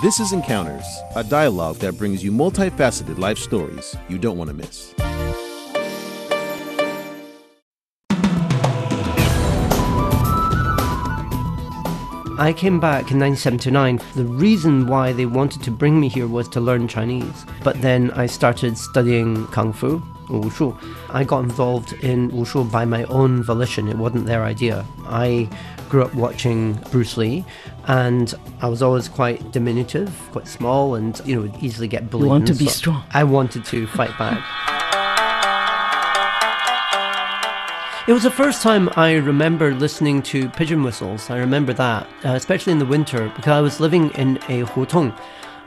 This is Encounters, a dialogue that brings you multifaceted life stories you don't want to miss. I came back in 1979. The reason why they wanted to bring me here was to learn Chinese. But then I started studying Kung Fu, Wushu. I got involved in Wushu by my own volition. It wasn't their idea. I grew up watching Bruce Lee and I was always quite diminutive, quite small, and you know, would easily get bullied. You want to be stuff. strong. I wanted to fight back. It was the first time I remember listening to pigeon whistles. I remember that, uh, especially in the winter, because I was living in a hutong.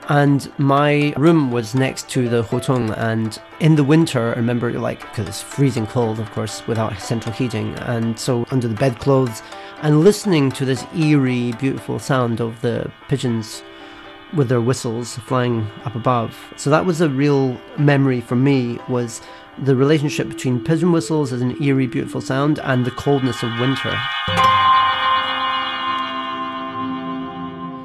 And my room was next to the hutong, and in the winter, I remember like because it's freezing cold, of course, without central heating, and so under the bedclothes, and listening to this eerie, beautiful sound of the pigeons with their whistles flying up above. So that was a real memory for me was the relationship between pigeon whistles as an eerie, beautiful sound and the coldness of winter.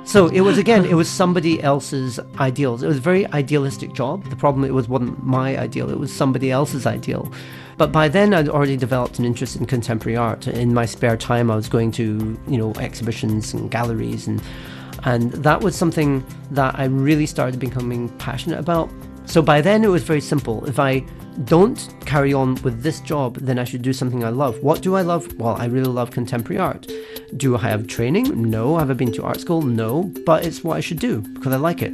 So it was again, it was somebody else's ideals. It was a very idealistic job. The problem it was wasn't my ideal; it was somebody else's ideal. But by then, I'd already developed an interest in contemporary art. In my spare time, I was going to you know exhibitions and galleries, and and that was something that I really started becoming passionate about. So by then, it was very simple. If I don't carry on with this job, then I should do something I love. What do I love? Well, I really love contemporary art. Do I have training? No. Have I been to art school? No. But it's what I should do because I like it.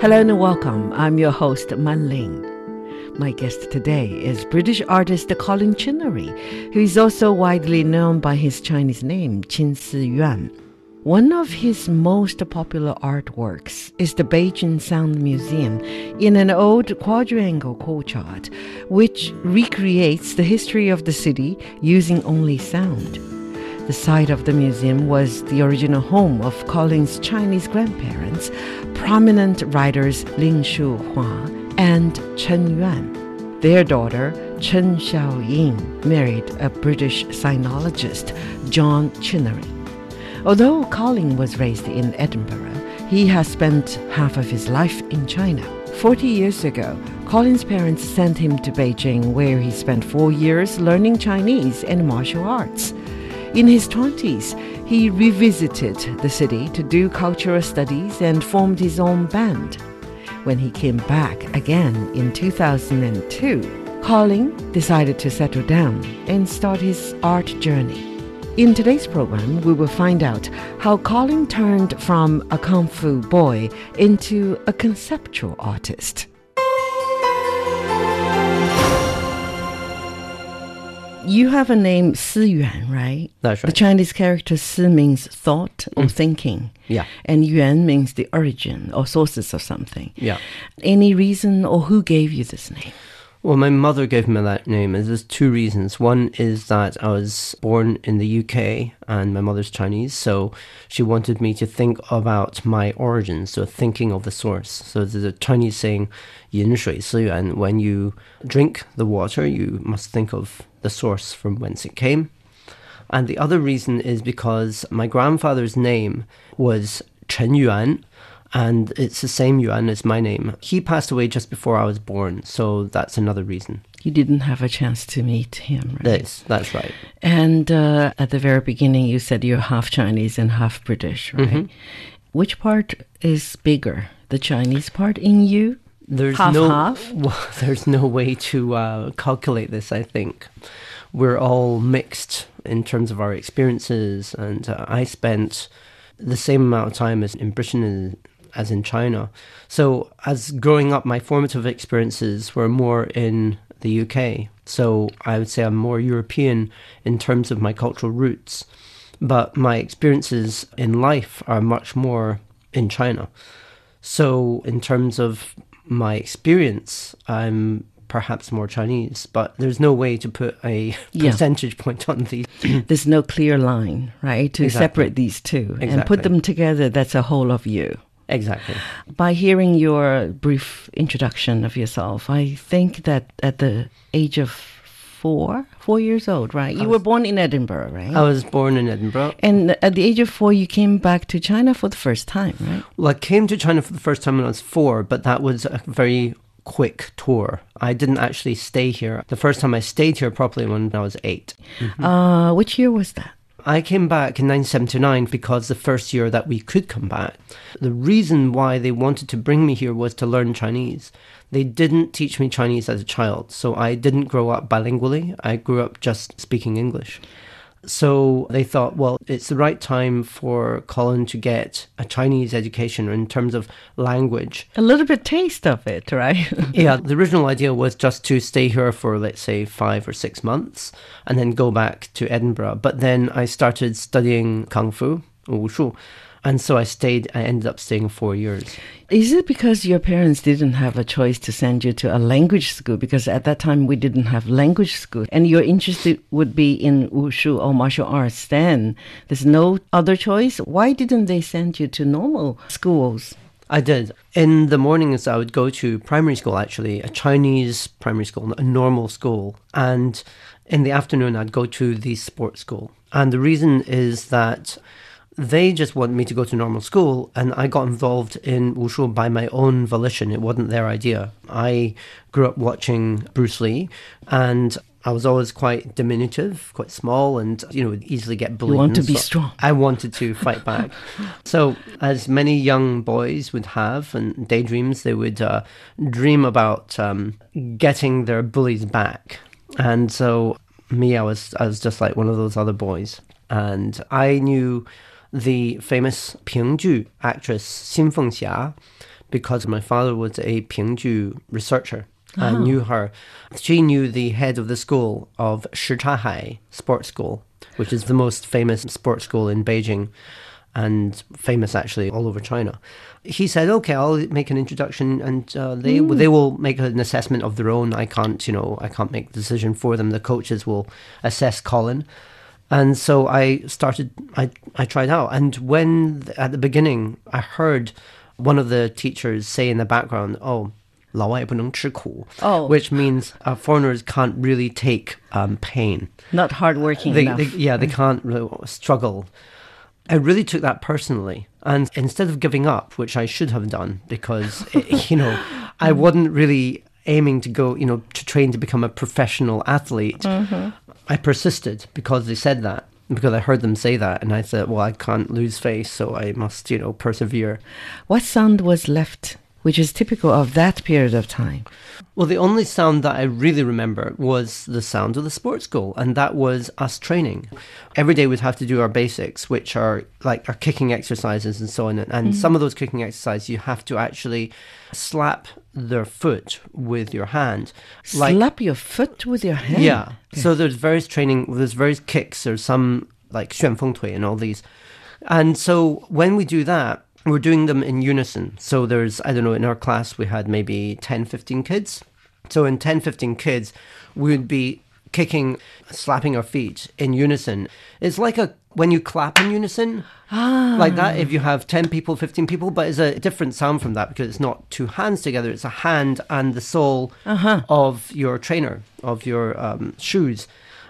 Hello and welcome. I'm your host, Man Ling. My guest today is British artist Colin Chinnery, who is also widely known by his Chinese name, Qin Si Yuan. One of his most popular artworks is the Beijing Sound Museum in an old quadrangle courtyard, which recreates the history of the city using only sound. The site of the museum was the original home of Colin's Chinese grandparents, prominent writers Ling Shuhua and Chen Yuan. Their daughter, Chen Xiaoying, married a British sinologist, John Chinnery. Although Colin was raised in Edinburgh, he has spent half of his life in China. Forty years ago, Colin's parents sent him to Beijing, where he spent four years learning Chinese and martial arts. In his 20s, he revisited the city to do cultural studies and formed his own band. When he came back again in 2002, Colin decided to settle down and start his art journey. In today's program, we will find out how Colin turned from a kung fu boy into a conceptual artist. You have a name Si Yuan, right? That's The right. Chinese character Si means thought or thinking. Yeah. And Yuan means the origin or sources of something. Yeah. Any reason or who gave you this name? Well, my mother gave me that name. and There's two reasons. One is that I was born in the UK and my mother's Chinese, so she wanted me to think about my origins, so thinking of the source. So there's a Chinese saying, 饮水思源, when you drink the water, you must think of the source from whence it came. And the other reason is because my grandfather's name was Chen Yuan, and it's the same Yuan as my name. He passed away just before I was born, so that's another reason. You didn't have a chance to meet him, right? That's that's right. And uh, at the very beginning, you said you're half Chinese and half British, right? Mm-hmm. Which part is bigger, the Chinese part in you? There's Half, no half? Well, there's no way to uh, calculate this. I think we're all mixed in terms of our experiences, and uh, I spent the same amount of time as in Britain as in China. So, as growing up, my formative experiences were more in the UK. So, I would say I'm more European in terms of my cultural roots, but my experiences in life are much more in China. So, in terms of my experience, I'm perhaps more Chinese, but there's no way to put a Yeah. percentage point on these. There's no clear line, right, to Exactly. separate these two and put them together. That's a whole of you. Exactly. By hearing your brief introduction of yourself, I think that at the age of four, four years old, right? You were born in Edinburgh, right? I was born in Edinburgh. and at the age of four, you came back to China for the first time, right? Well, I came to China for the first time when I was four, but that was a very quick tour. I didn't actually stay here. The first time I stayed here properly when I was eight. Uh, which year was that? I came back in 1979 because the first year that we could come back. The reason why they wanted to bring me here was to learn Chinese. They didn't teach me Chinese as a child, so I didn't grow up bilingually. I grew up just speaking English. So they thought, well, it's the right time for Colin to get a Chinese education in terms of language. A little bit taste of it, right? Yeah, the original idea was just to stay here for, let's say, five or six months and then go back to Edinburgh. But then I started studying Kung Fu, Wushu. And so I stayed, I ended up staying four years. Is it because your parents didn't have a choice to send you to a language school? Because at that time we didn't have language school, and your interest would be in wushu or martial arts. Then there's no other choice. Why didn't they send you to normal schools? I did. In the mornings, I would go to primary school, actually, a Chinese primary school, a normal school. And in the afternoon, I'd go to the sports school. And the reason is that they just wanted me to go to normal school, and I got involved in wushu by my own volition. It wasn't their idea. I grew up watching Bruce Lee, and I was always quite diminutive, quite small, and you know would easily get bullied. want to be so strong. I wanted to fight back. so, as many young boys would have and daydreams, they would uh, dream about um, getting their bullies back. And so, me, I was I was just like one of those other boys, and I knew the famous Pingju actress Xin Fengxia because my father was a Pingju researcher. I knew her. She knew the head of the school of Shichahai Sports School, which is the most famous sports school in Beijing and famous actually all over China. He said, "Okay, I'll make an introduction, and uh, they they will make an assessment of their own. I can't, you know, I can't make the decision for them. The coaches will assess Colin." And so I started. I I tried out, and when at the beginning I heard one of the teachers say in the background, "Oh." 老外不能吃苦, Oh. which means uh, foreigners can't really take um, pain. Not hardworking They, enough. they, yeah, they can't really struggle. I really took that personally. And instead of giving up, which I should have done, because, it, you know, I wasn't really aiming to go, you know, to train to become a professional athlete, I persisted because they said that. Because I heard them say that, and I said, well, I can't lose face, so I must, you know, persevere. what sound was left, which is typical of that period of time? Well, the only sound that I really remember was the sound of the sports goal, and that was us training. Every day we'd have to do our basics, which are like our kicking exercises and so on. And mm-hmm. some of those kicking exercises, you have to actually slap their foot with your hand. Like, Slap your foot with your hand. yeah. So there's various training, there's various kicks, there's some like 旋风腿 and all these. And so when we do that, we're doing them in unison. So there's, I don't know, in our class we had maybe 10, 15 kids. So in 10, 15 kids, we would be kicking, slapping our feet in unison. It's like a when you clap in unison, like that. If you have 10 people, 15 people, but it's a different sound from that because it's not two hands together. It's a hand and the sole of your trainer, of your um, shoes.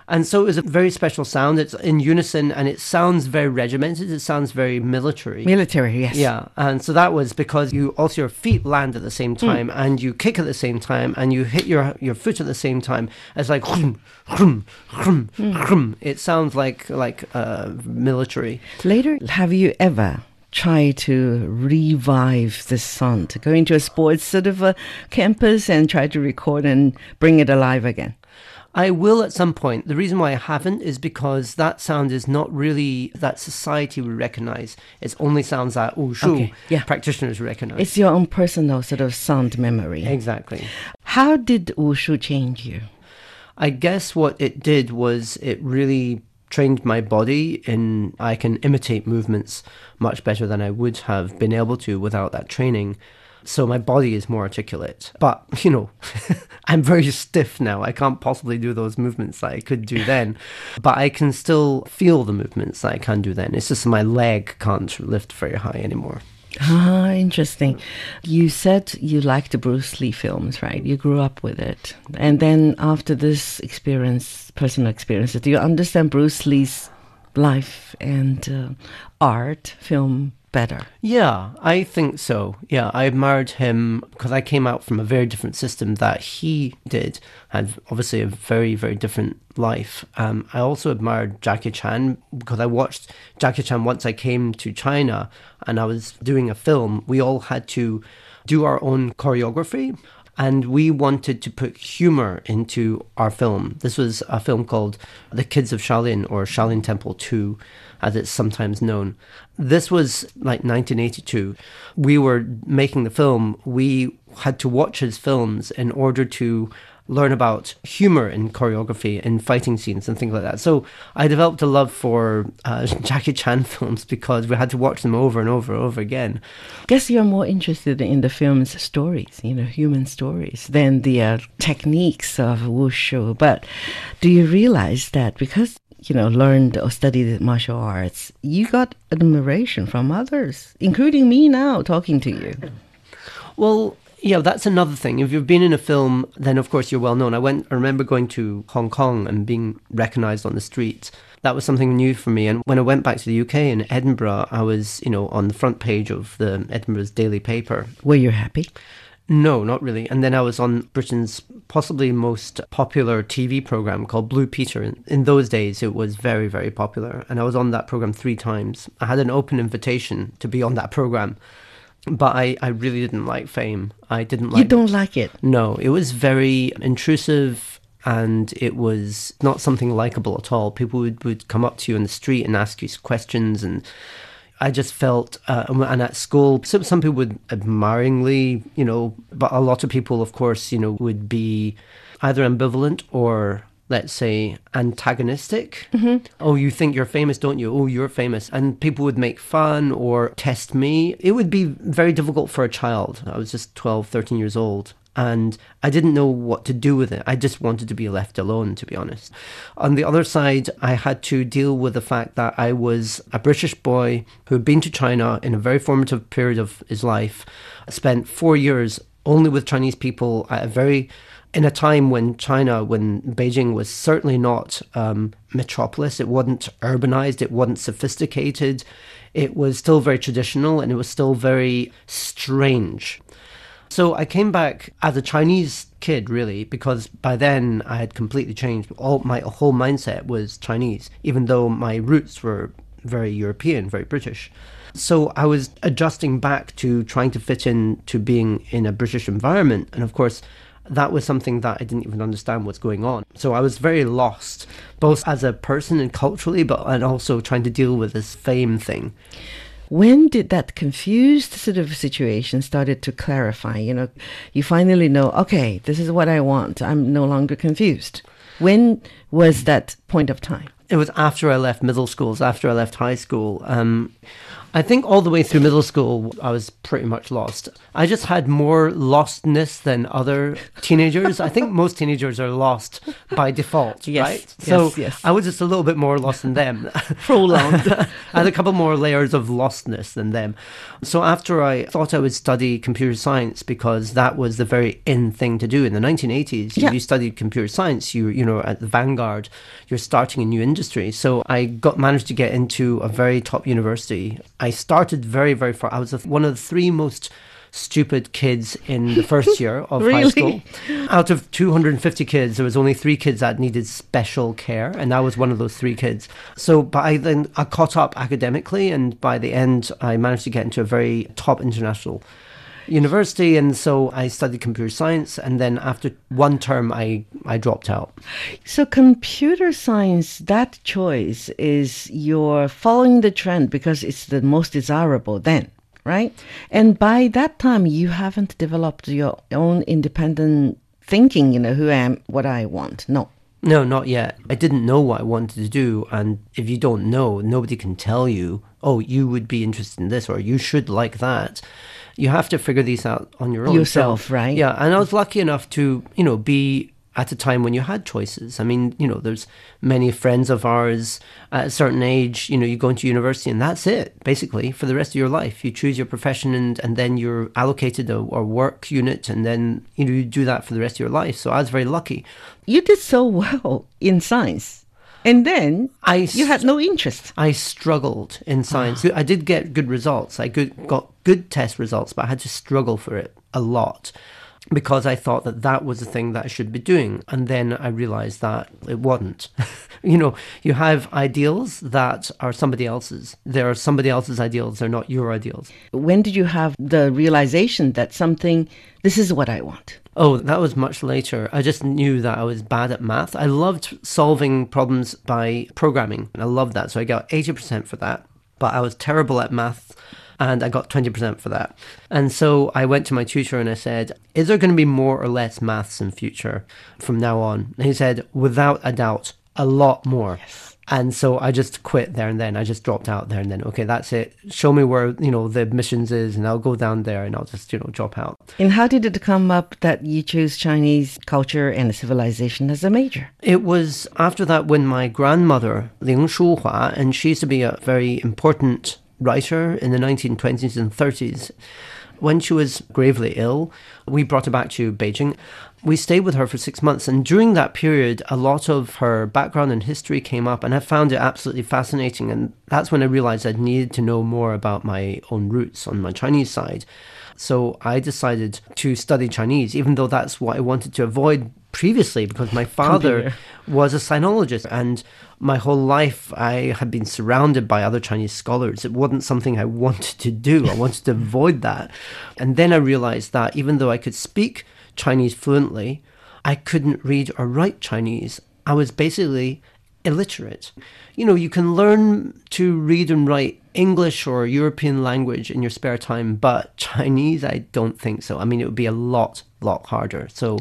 And so it was a very special sound. It's in unison and it sounds very regimented. It sounds very military. Military, yes. Yeah, and so that was because you also your feet land at the same time and you kick at the same time and you hit your your foot at the same time. It's like hrum, hrum, hrum, hrum. It sounds like like uh, military. Later, have you ever tried to revive this sound? To go into a sports sort of a campus and try to record and bring it alive again? I will at some point. The reason why I haven't is because that sound is not really that society would recognize. It's only sounds that oh, wushu Okay, yeah. practitioners recognize. It's your own personal sort of sound memory. exactly. How did wushu change you? I guess what it did was it really trained my body in I can imitate movements much better than I would have been able to without that training. So my body is more articulate. But, you know, I'm very stiff now. I can't possibly do those movements that I could do then. But I can still feel the movements that I can do then. It's just my leg can't lift very high anymore. Ah, interesting. You said you liked the Bruce Lee films, right? You grew up with it. And then after this experience, personal experience, do you understand Bruce Lee's life and uh, art, film better? Yeah, I think so. Yeah, I admired him because I came out from a very different system that he did, had obviously a very, very different life. Um, I also admired Jackie Chan because I watched Jackie Chan once I came to China and I was doing a film. We all had to do our own choreography and we wanted to put humor into our film. This was a film called The Kids of Shaolin or Shaolin Temple 2 as it's sometimes known. This was like 1982. We were making the film. We had to watch his films in order to learn about humor in choreography in fighting scenes and things like that. So I developed a love for uh, Jackie Chan films because we had to watch them over and over and over again. Guess you're more interested in the film's stories, you know, human stories, than the uh, techniques of wushu. But do you realize that because you know, learned or studied martial arts, you got admiration from others, including me now talking to you. Well, yeah, that's another thing. If you've been in a film, then of course you're well known. I went. I remember going to Hong Kong and being recognised on the streets. That was something new for me. And when I went back to the UK in Edinburgh, I was, you know, on the front page of the Edinburgh's daily paper. Were you happy? No, not really. And then I was on Britain's possibly most popular TV program called Blue Peter. In those days, it was very, very popular. And I was on that program three times. I had an open invitation to be on that program. But I, I really didn't like fame. I didn't like You don't like it? No, it was very intrusive and it was not something likable at all. People would, would come up to you in the street and ask you questions and I just felt, uh, and at school, some, some people would admiringly, you know, but a lot of people, of course, you know, would be either ambivalent or let's say antagonistic. Mm-hmm. Oh, you think you're famous, don't you? Oh, you're famous. And people would make fun or test me. It would be very difficult for a child. I was just 12, 13 years old and I didn't know what to do with it. I just wanted to be left alone, to be honest. On the other side, I had to deal with the fact that I was a British boy who had been to China in a very formative period of his life, spent four years only with Chinese people at a very in a time when China, when Beijing was certainly not um, metropolis, it wasn't urbanized, it wasn't sophisticated, it was still very traditional, and it was still very strange. So I came back as a Chinese kid, really, because by then I had completely changed. All my whole mindset was Chinese, even though my roots were very European, very British. So I was adjusting back to trying to fit in to being in a British environment, and of course. That was something that I didn't even understand what's going on. So I was very lost, both as a person and culturally, but and also trying to deal with this fame thing. When did that confused sort of situation started to clarify? You know, you finally know, okay, this is what I want. I'm no longer confused. When was that point of time? It was after I left middle schools, after I left high school. Um, I think all the way through middle school, I was pretty much lost. I just had more lostness than other teenagers. I think most teenagers are lost by default, yes, right? Yes, so yes. I was just a little bit more lost than them. Prolonged. I had a couple more layers of lostness than them. So after I thought I would study computer science because that was the very in thing to do in the 1980s. Yeah. You studied computer science, you you know at the vanguard, you're starting a new industry. So I got managed to get into a very top university. I started very very far. I was one of the three most stupid kids in the first year of high school. Out of 250 kids, there was only three kids that needed special care, and I was one of those three kids. So by then, I caught up academically, and by the end, I managed to get into a very top international university, and so I studied computer science. And then after one term, I I dropped out. So, computer science, that choice is you're following the trend because it's the most desirable then, right? And by that time, you haven't developed your own independent thinking, you know, who I am, what I want. No. No, not yet. I didn't know what I wanted to do. And if you don't know, nobody can tell you, oh, you would be interested in this or you should like that. You have to figure these out on your own. Yourself, right? Yeah. And I was lucky enough to, you know, be at a time when you had choices. I mean, you know, there's many friends of ours at a certain age, you know, you go into university and that's it, basically, for the rest of your life. You choose your profession and, and then you're allocated a, a work unit and then, you know, you do that for the rest of your life. So I was very lucky. You did so well in science. And then I you had no interest. I struggled in science. I did get good results. I good, got good test results, but I had to struggle for it a lot because I thought that that was the thing that I should be doing. And then I realized that it wasn't. you know, you have ideals that are somebody else's. They're somebody else's ideals, they're not your ideals. When did you have the realization that something, this is what I want? Oh, that was much later. I just knew that I was bad at math. I loved solving problems by programming, and I loved that. So I got 80% for that. But I was terrible at math, and I got 20% for that. And so I went to my tutor and I said, Is there going to be more or less maths in future from now on? And he said, Without a doubt, a lot more. Yes. And so I just quit there and then. I just dropped out there and then. Okay, that's it. Show me where you know the admissions is, and I'll go down there and I'll just you know drop out. And how did it come up that you chose Chinese culture and civilization as a major? It was after that when my grandmother Ling Shuhua, and she used to be a very important writer in the 1920s and 30s. When she was gravely ill, we brought her back to Beijing we stayed with her for six months. And during that period, a lot of her background and history came up, and I found it absolutely fascinating. And that's when I realized I needed to know more about my own roots on my Chinese side. So I decided to study Chinese, even though that's what I wanted to avoid previously because my father was a sinologist and my whole life I had been surrounded by other Chinese scholars. It wasn't something I wanted to do. I wanted to avoid that. And then I realized that even though I could speak Chinese fluently, I couldn't read or write Chinese. I was basically illiterate. You know, you can learn to read and write English or European language in your spare time, but Chinese, I don't think so. I mean, it would be a lot, lot harder. So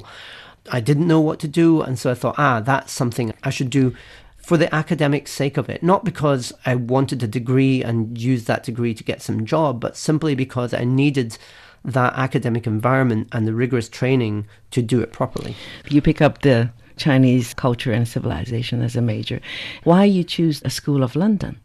I didn't know what to do. And so I thought, ah, that's something I should do for the academic sake of it. Not because I wanted a degree and use that degree to get some job, but simply because I needed that academic environment and the rigorous training to do it properly. You pick up the Chinese culture and civilization as a major. Why you choose a school of London?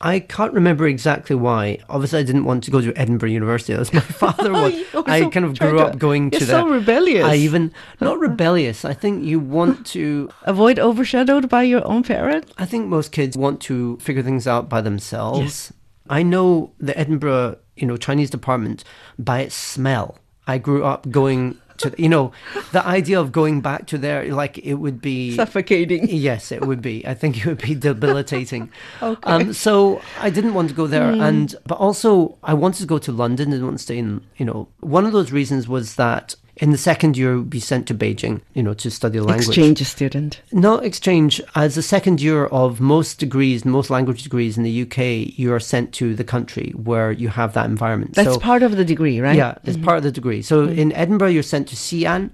I can't remember exactly why. Obviously, I didn't want to go to Edinburgh University. That's my father was. oh, I so kind of grew up going to that. so rebellious. I even not rebellious. I think you want to avoid overshadowed by your own parent. I think most kids want to figure things out by themselves. Yes. I know the Edinburgh you know, Chinese department by its smell. I grew up going to, you know, the idea of going back to there, like it would be suffocating. Yes, it would be. I think it would be debilitating. okay. Um, so I didn't want to go there, mm. and but also I wanted to go to London. Didn't want to stay in. You know, one of those reasons was that in the second year, you'll be sent to Beijing, you know, to study the language. Exchange student. Not exchange. As the second year of most degrees, most language degrees in the UK, you are sent to the country where you have that environment. That's so, part of the degree, right? Yeah, it's mm-hmm. part of the degree. So mm-hmm. in Edinburgh, you're sent to Xi'an.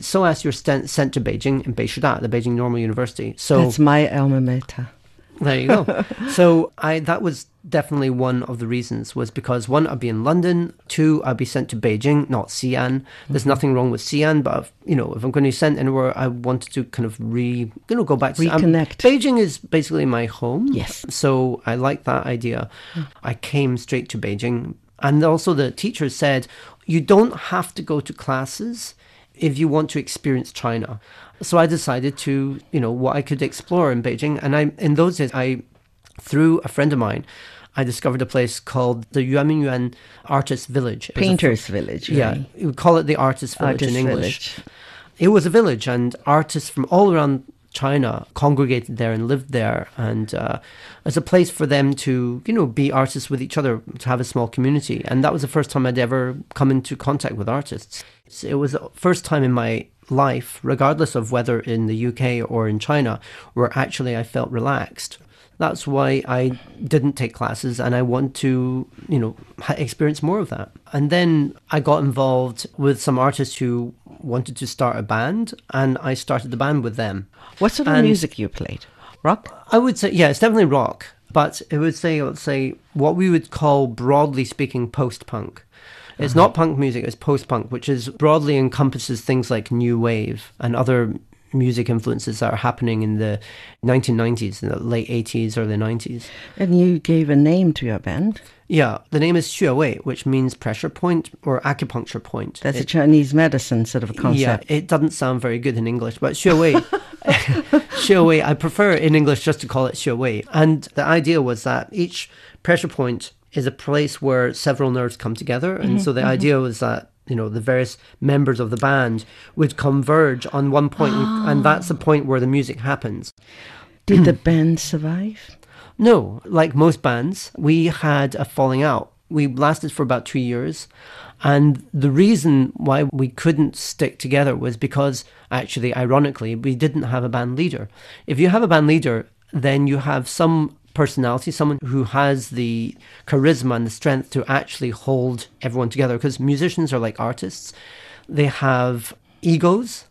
so as you're sent, sent to Beijing in Beishida, the Beijing Normal University. So that's my alma mater. There you go. so I that was definitely one of the reasons was because one I'd be in London, two I'd be sent to Beijing, not Xi'an. There's mm-hmm. nothing wrong with Xi'an, but if, you know if I'm going to be sent anywhere, I wanted to kind of re you know go back to reconnect. Um, Beijing is basically my home. Yes. So I like that idea. Mm. I came straight to Beijing, and also the teacher said you don't have to go to classes if you want to experience China. So I decided to, you know, what I could explore in Beijing. And I, in those days, I, through a friend of mine, I discovered a place called the Yuanmingyuan Artist Village. Painters a, Village. Right? Yeah, we would call it the Artist Village Artist in English. Village. It was a village, and artists from all around China congregated there and lived there, and uh, as a place for them to, you know, be artists with each other, to have a small community. And that was the first time I'd ever come into contact with artists. It was the first time in my life, regardless of whether in the UK or in China, where actually I felt relaxed. That's why I didn't take classes and I want to, you know, experience more of that. And then I got involved with some artists who wanted to start a band and I started the band with them. What sort of and music you played? Rock? I would say, yeah, it's definitely rock, but it would say, let's say, what we would call, broadly speaking, post punk. It's uh-huh. not punk music, it's post punk, which is broadly encompasses things like new wave and other music influences that are happening in the 1990s, in the late 80s, early 90s. And you gave a name to your band. Yeah, the name is Xue Wei, which means pressure point or acupuncture point. That's a Chinese medicine sort of concept. Yeah, it doesn't sound very good in English, but Xue Wei, Xue Wei, I prefer in English just to call it Xue Wei. And the idea was that each pressure point is a place where several nerves come together. And mm-hmm, so the mm-hmm. idea was that, you know, the various members of the band would converge on one point, and, and ah. that's the point where the music happens. Did the band survive? No, like most bands, we had a falling out. We lasted for about two years. And the reason why we couldn't stick together was because, actually, ironically, we didn't have a band leader. If you have a band leader, then you have some personality, someone who has the charisma and the strength to actually hold everyone together. Because musicians are like artists, they have egos,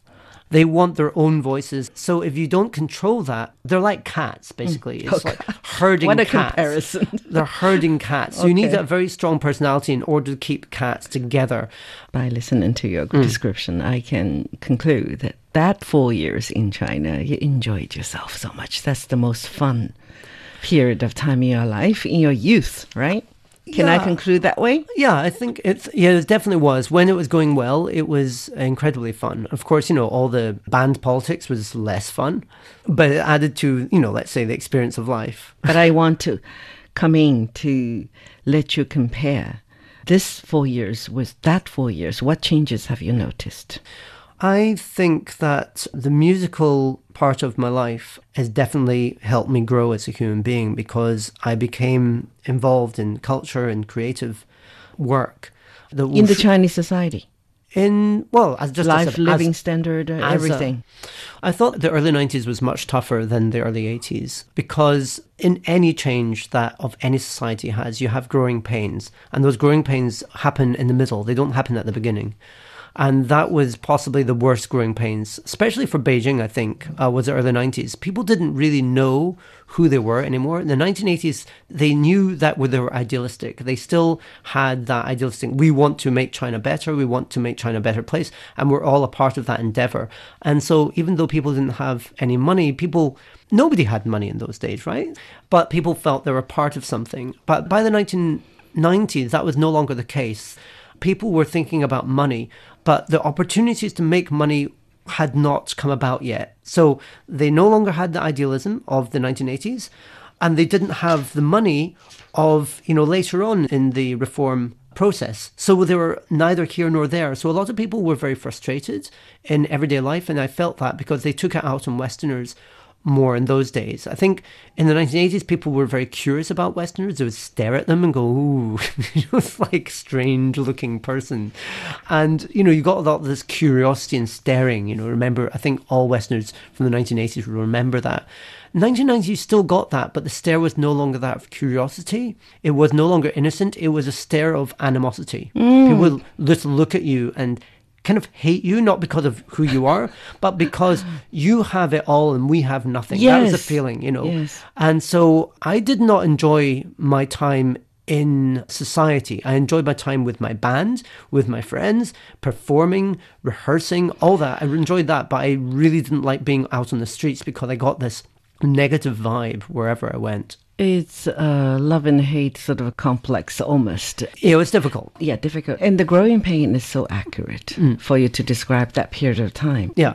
they want their own voices. So if you don't control that, they're like cats, mm. basically. It's like herding What a cats. comparison. They're herding cats. So you need Okay. a very strong personality in order to keep cats together. By listening to your mm. description, I can conclude that that four years in China, you enjoyed yourself so much. That's the most fun period of time in your life, in your youth, right? Can I conclude that way? Yeah, I think it's yeah, it definitely was. When it was going well, it was incredibly fun. Of course, you know, all the band politics was less fun, but it added to, you know, let's say the experience of life. But I want to come in to let you compare this four years with that four years. What changes have you noticed? I think that the musical part of my life has definitely helped me grow as a human being because I became involved in culture and creative work. that In the Chinese society, in well, as just as life, a- living as- standard, uh, as everything. I thought the early 90s was much tougher than the early 80s because in any change that of any society has, you have growing pains. And those growing pains happen in the middle, they don't happen at the beginning. And that was possibly the worst growing pains, especially for Beijing, I think, uh, was the early 90s. People didn't really know who they were anymore. In the 1980s, they knew that they were idealistic. They still had that idealistic, we want to make China better, we want to make China a better place, and we're all a part of that endeavor. And so even though people didn't have any money, people, nobody had money in those days, right? But people felt they were part of something. But by the 1990s, that was no longer the case. People were thinking about money, but the opportunities to make money had not come about yet. So they no longer had the idealism of the 1980s, and they didn't have the money of, you know, later on in the reform process. So they were neither here nor there. So a lot of people were very frustrated in everyday life, and I felt that because they took it out on Westerners more in those days. I think in the 1980s, people were very curious about Westerners. They would stare at them and go, ooh, it's like strange looking person. And, you know, you got a lot of this curiosity and staring, you know, remember, I think all Westerners from the 1980s will remember that. 1990s, you still got that, but the stare was no longer that of curiosity. It was no longer innocent. It was a stare of animosity. Mm. People would just look at you and kind of hate you, not because of who you are, but because you have it all and we have nothing. That was the feeling, you know. Yes. And so I did not enjoy my time in society. I enjoyed my time with my band, with my friends, performing, rehearsing, all that. I enjoyed that, but I really didn't like being out on the streets because I got this negative vibe wherever I went. It's a love and hate sort of a complex almost. It was difficult. Yeah, difficult. And the growing pain is so accurate for you to describe that period of time. Yeah,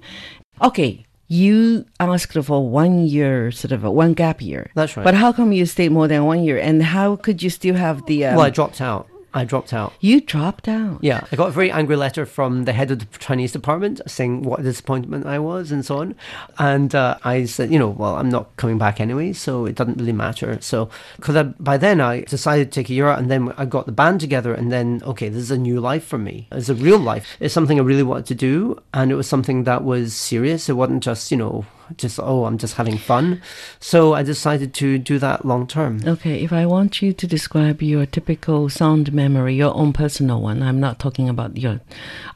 Okay, you asked for one year, sort of a one gap year. That's right. But how come you stayed more than one year? And how could you still have the. Um, well, I dropped out. I dropped out. you dropped out. Yeah, I got a very angry letter from the head of the Chinese department saying what a disappointment I was and so on. And uh, I said, you know, well, I'm not coming back anyway, so it doesn't really matter. So, because by then I decided to take a year out and then I got the band together and then, okay, this is a new life for me. It's a real life. It's something I really wanted to do and it was something that was serious. It wasn't just, you know, just, oh, I'm just having fun. So I decided to do that long term. Okay, if I want you to describe your typical sound memory, your own personal one, I'm not talking about your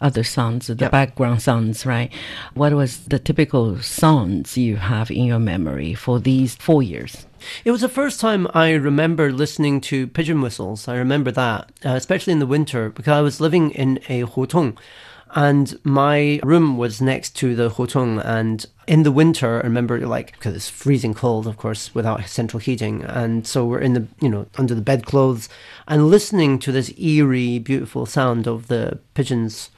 other sounds, the Yeah. background sounds, right? What was the typical sounds you have in your memory for these four years? It was the first time I remember listening to pigeon whistles. I remember that, uh, especially in the winter, because I was living in a hutong. And my room was next to the hutong. And in the winter, I remember like, because it's freezing cold, of course, without central heating. And so we're in the, you know, under the bedclothes and listening to this eerie, beautiful sound of the pigeons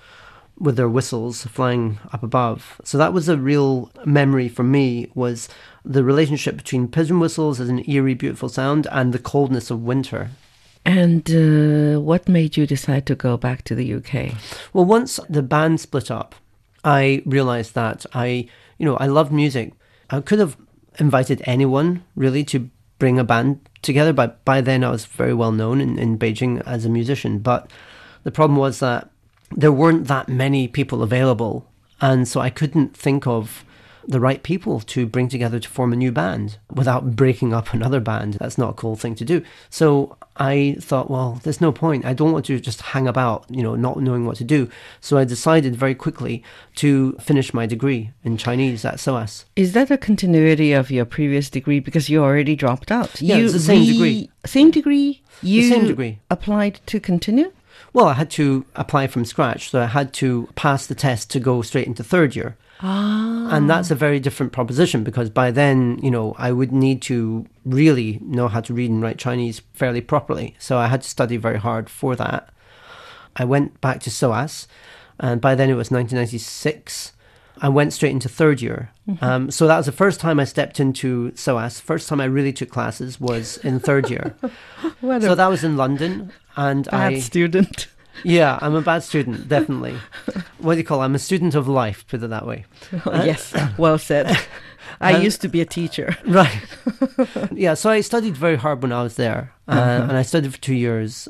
with their whistles flying up above. So that was a real memory for me was the relationship between pigeon whistles as an eerie, beautiful sound and the coldness of winter. And uh, what made you decide to go back to the UK? Well, once the band split up, I realized that I, you know, I loved music. I could have invited anyone really to bring a band together, but by then I was very well known in, in Beijing as a musician. But the problem was that there weren't that many people available. And so I couldn't think of the right people to bring together to form a new band without breaking up another band. That's not a cool thing to do. So I thought, well, there's no point. I don't want to just hang about, you know, not knowing what to do. So I decided very quickly to finish my degree in Chinese at SOAS. Is that a continuity of your previous degree because you already dropped out? Yeah, you it's the same re- degree. Same degree? You same degree. applied to continue? Well, I had to apply from scratch, so I had to pass the test to go straight into third year. Ah. And that's a very different proposition because by then, you know, I would need to really know how to read and write Chinese fairly properly. So I had to study very hard for that. I went back to SOAS, and by then it was 1996. I went straight into third year. Um, so that was the first time I stepped into SOAS. First time I really took classes was in third year. So that was in London, and bad I student. Yeah, I'm a bad student, definitely. what do you call? it? I'm a student of life. Put it that way. Oh, yes, well said. I used to be a teacher. Right. yeah. So I studied very hard when I was there, uh, Uh-huh. and I studied for two years.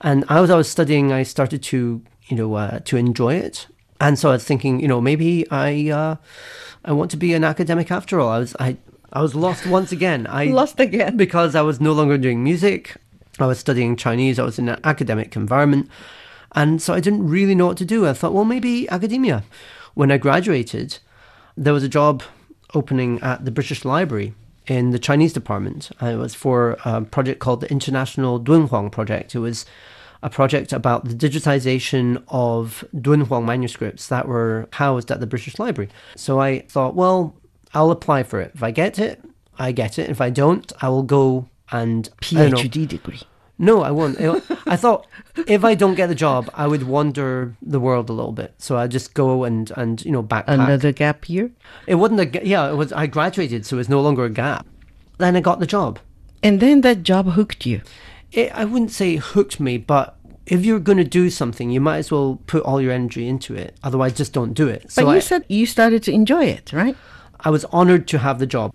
And as I was studying, I started to, you know, uh, to enjoy it. And so I was thinking, you know, maybe I, uh, I want to be an academic after all. I was, I, I was lost once again. I Lost again. because I was no longer doing music. I was studying Chinese. I was in an academic environment. And so I didn't really know what to do. I thought, well, maybe academia. When I graduated, there was a job opening at the British Library in the Chinese department. And it was for a project called the International Dunhuang Project. It was a project about the digitization of Dunhuang manuscripts that were housed at the British Library. So I thought, well, I'll apply for it. If I get it, I get it. If I don't, I will go and don't. PhD degree. No, I won't. I- thought if I don't get the job, I would wander the world a little bit. So I just go and and you know backpack. Another gap year. It wasn't a yeah. It was I graduated, so it was no longer a gap. Then I got the job. And then that job hooked you. It, I wouldn't say hooked me, but if you're going to do something, you might as well put all your energy into it. Otherwise, just don't do it. But So you I, said you started to enjoy it, right? I was honored to have the job.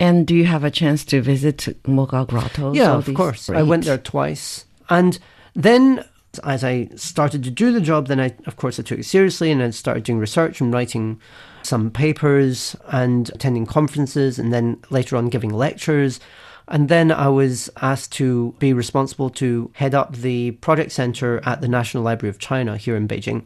And do you have a chance to visit Mogao Grottoes? Yeah, of course. I went there twice. And then as I started to do the job, then I, of course, I took it seriously and I started doing research and writing some papers and attending conferences and then later on giving lectures. And then I was asked to be responsible to head up the project center at the National Library of China here in Beijing.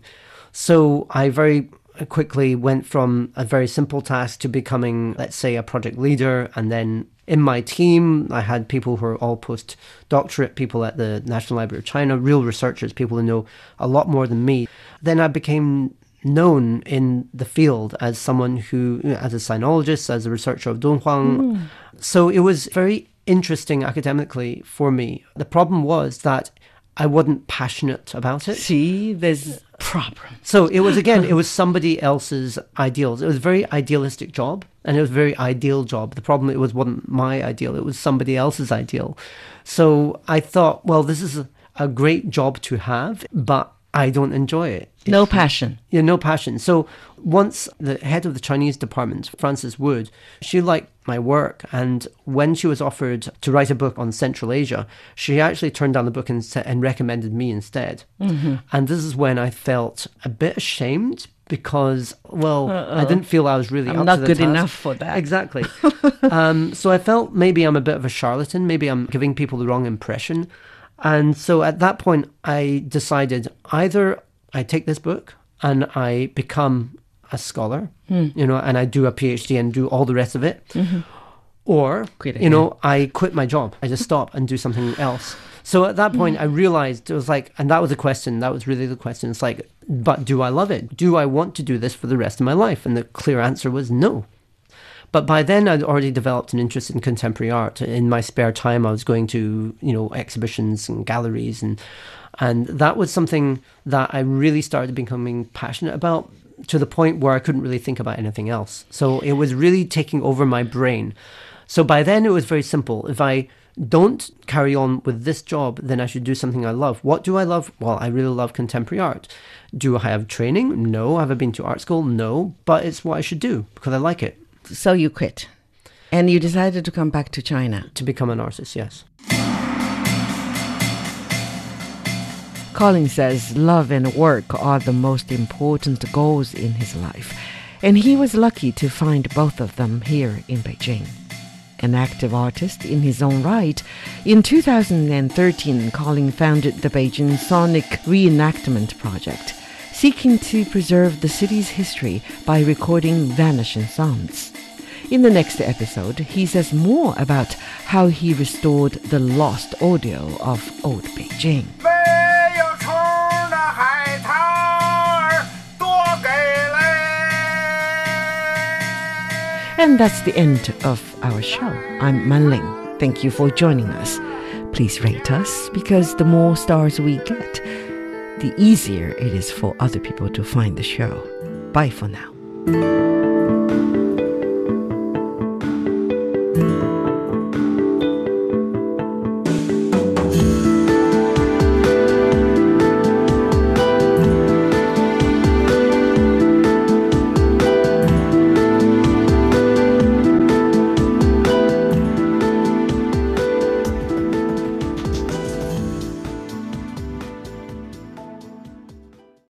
So I very quickly went from a very simple task to becoming, let's say, a project leader. And then in my team, I had people who are all postdoctorate people at the National Library of China, real researchers, people who know a lot more than me. Then I became known in the field as someone who, as a sinologist, as a researcher of Dunhuang. Hmm. So it was very interesting academically for me. The problem was that I wasn't passionate about it. See, there's problem. So it was again, it was somebody else's ideals. It was a very idealistic job, and it was a very ideal job. The problem it was wasn't my ideal; it was somebody else's ideal. So I thought, well, this is a, a great job to have, but I don't enjoy it. No passion. Yeah, no passion. So once the head of the Chinese department, Frances Wood, she liked my work, and when she was offered to write a book on Central Asia, she actually turned down the book and, and recommended me instead. Mm-hmm. And this is when I felt a bit ashamed because, well, I didn't feel I was really I'm up not to the good task. enough for that. Exactly. um, so I felt maybe I'm a bit of a charlatan. Maybe I'm giving people the wrong impression. And so at that point, I decided either I take this book and I become a scholar, hmm. you know, and I do a PhD and do all the rest of it, mm-hmm. or Quit you know I quit my job. I just stop and do something else. So at that point, mm-hmm. I realized it was like, and that was the question. That was really the question. It's like, but do I love it? Do I want to do this for the rest of my life? And the clear answer was no. But by then, I'd already developed an interest in contemporary art. In my spare time, I was going to, you know, exhibitions and galleries, and and that was something that I really started becoming passionate about to the point where I couldn't really think about anything else. So it was really taking over my brain. So by then, it was very simple. If I don't carry on with this job, then I should do something I love. What do I love? Well, I really love contemporary art. Do I have training? No. Have I been to art school? No. But it's what I should do because I like it. So you quit. And you decided to come back to China. To become an artist, yes. Colin says love and work are the most important goals in his life, and he was lucky to find both of them here in Beijing an active artist in his own right, in 2013 Colin founded the Beijing Sonic Reenactment Project, seeking to preserve the city's history by recording vanishing sounds. In the next episode, he says more about how he restored the lost audio of Old Beijing. And that's the end of our show. I'm Manling. Thank you for joining us. Please rate us because the more stars we get, the easier it is for other people to find the show. Bye for now.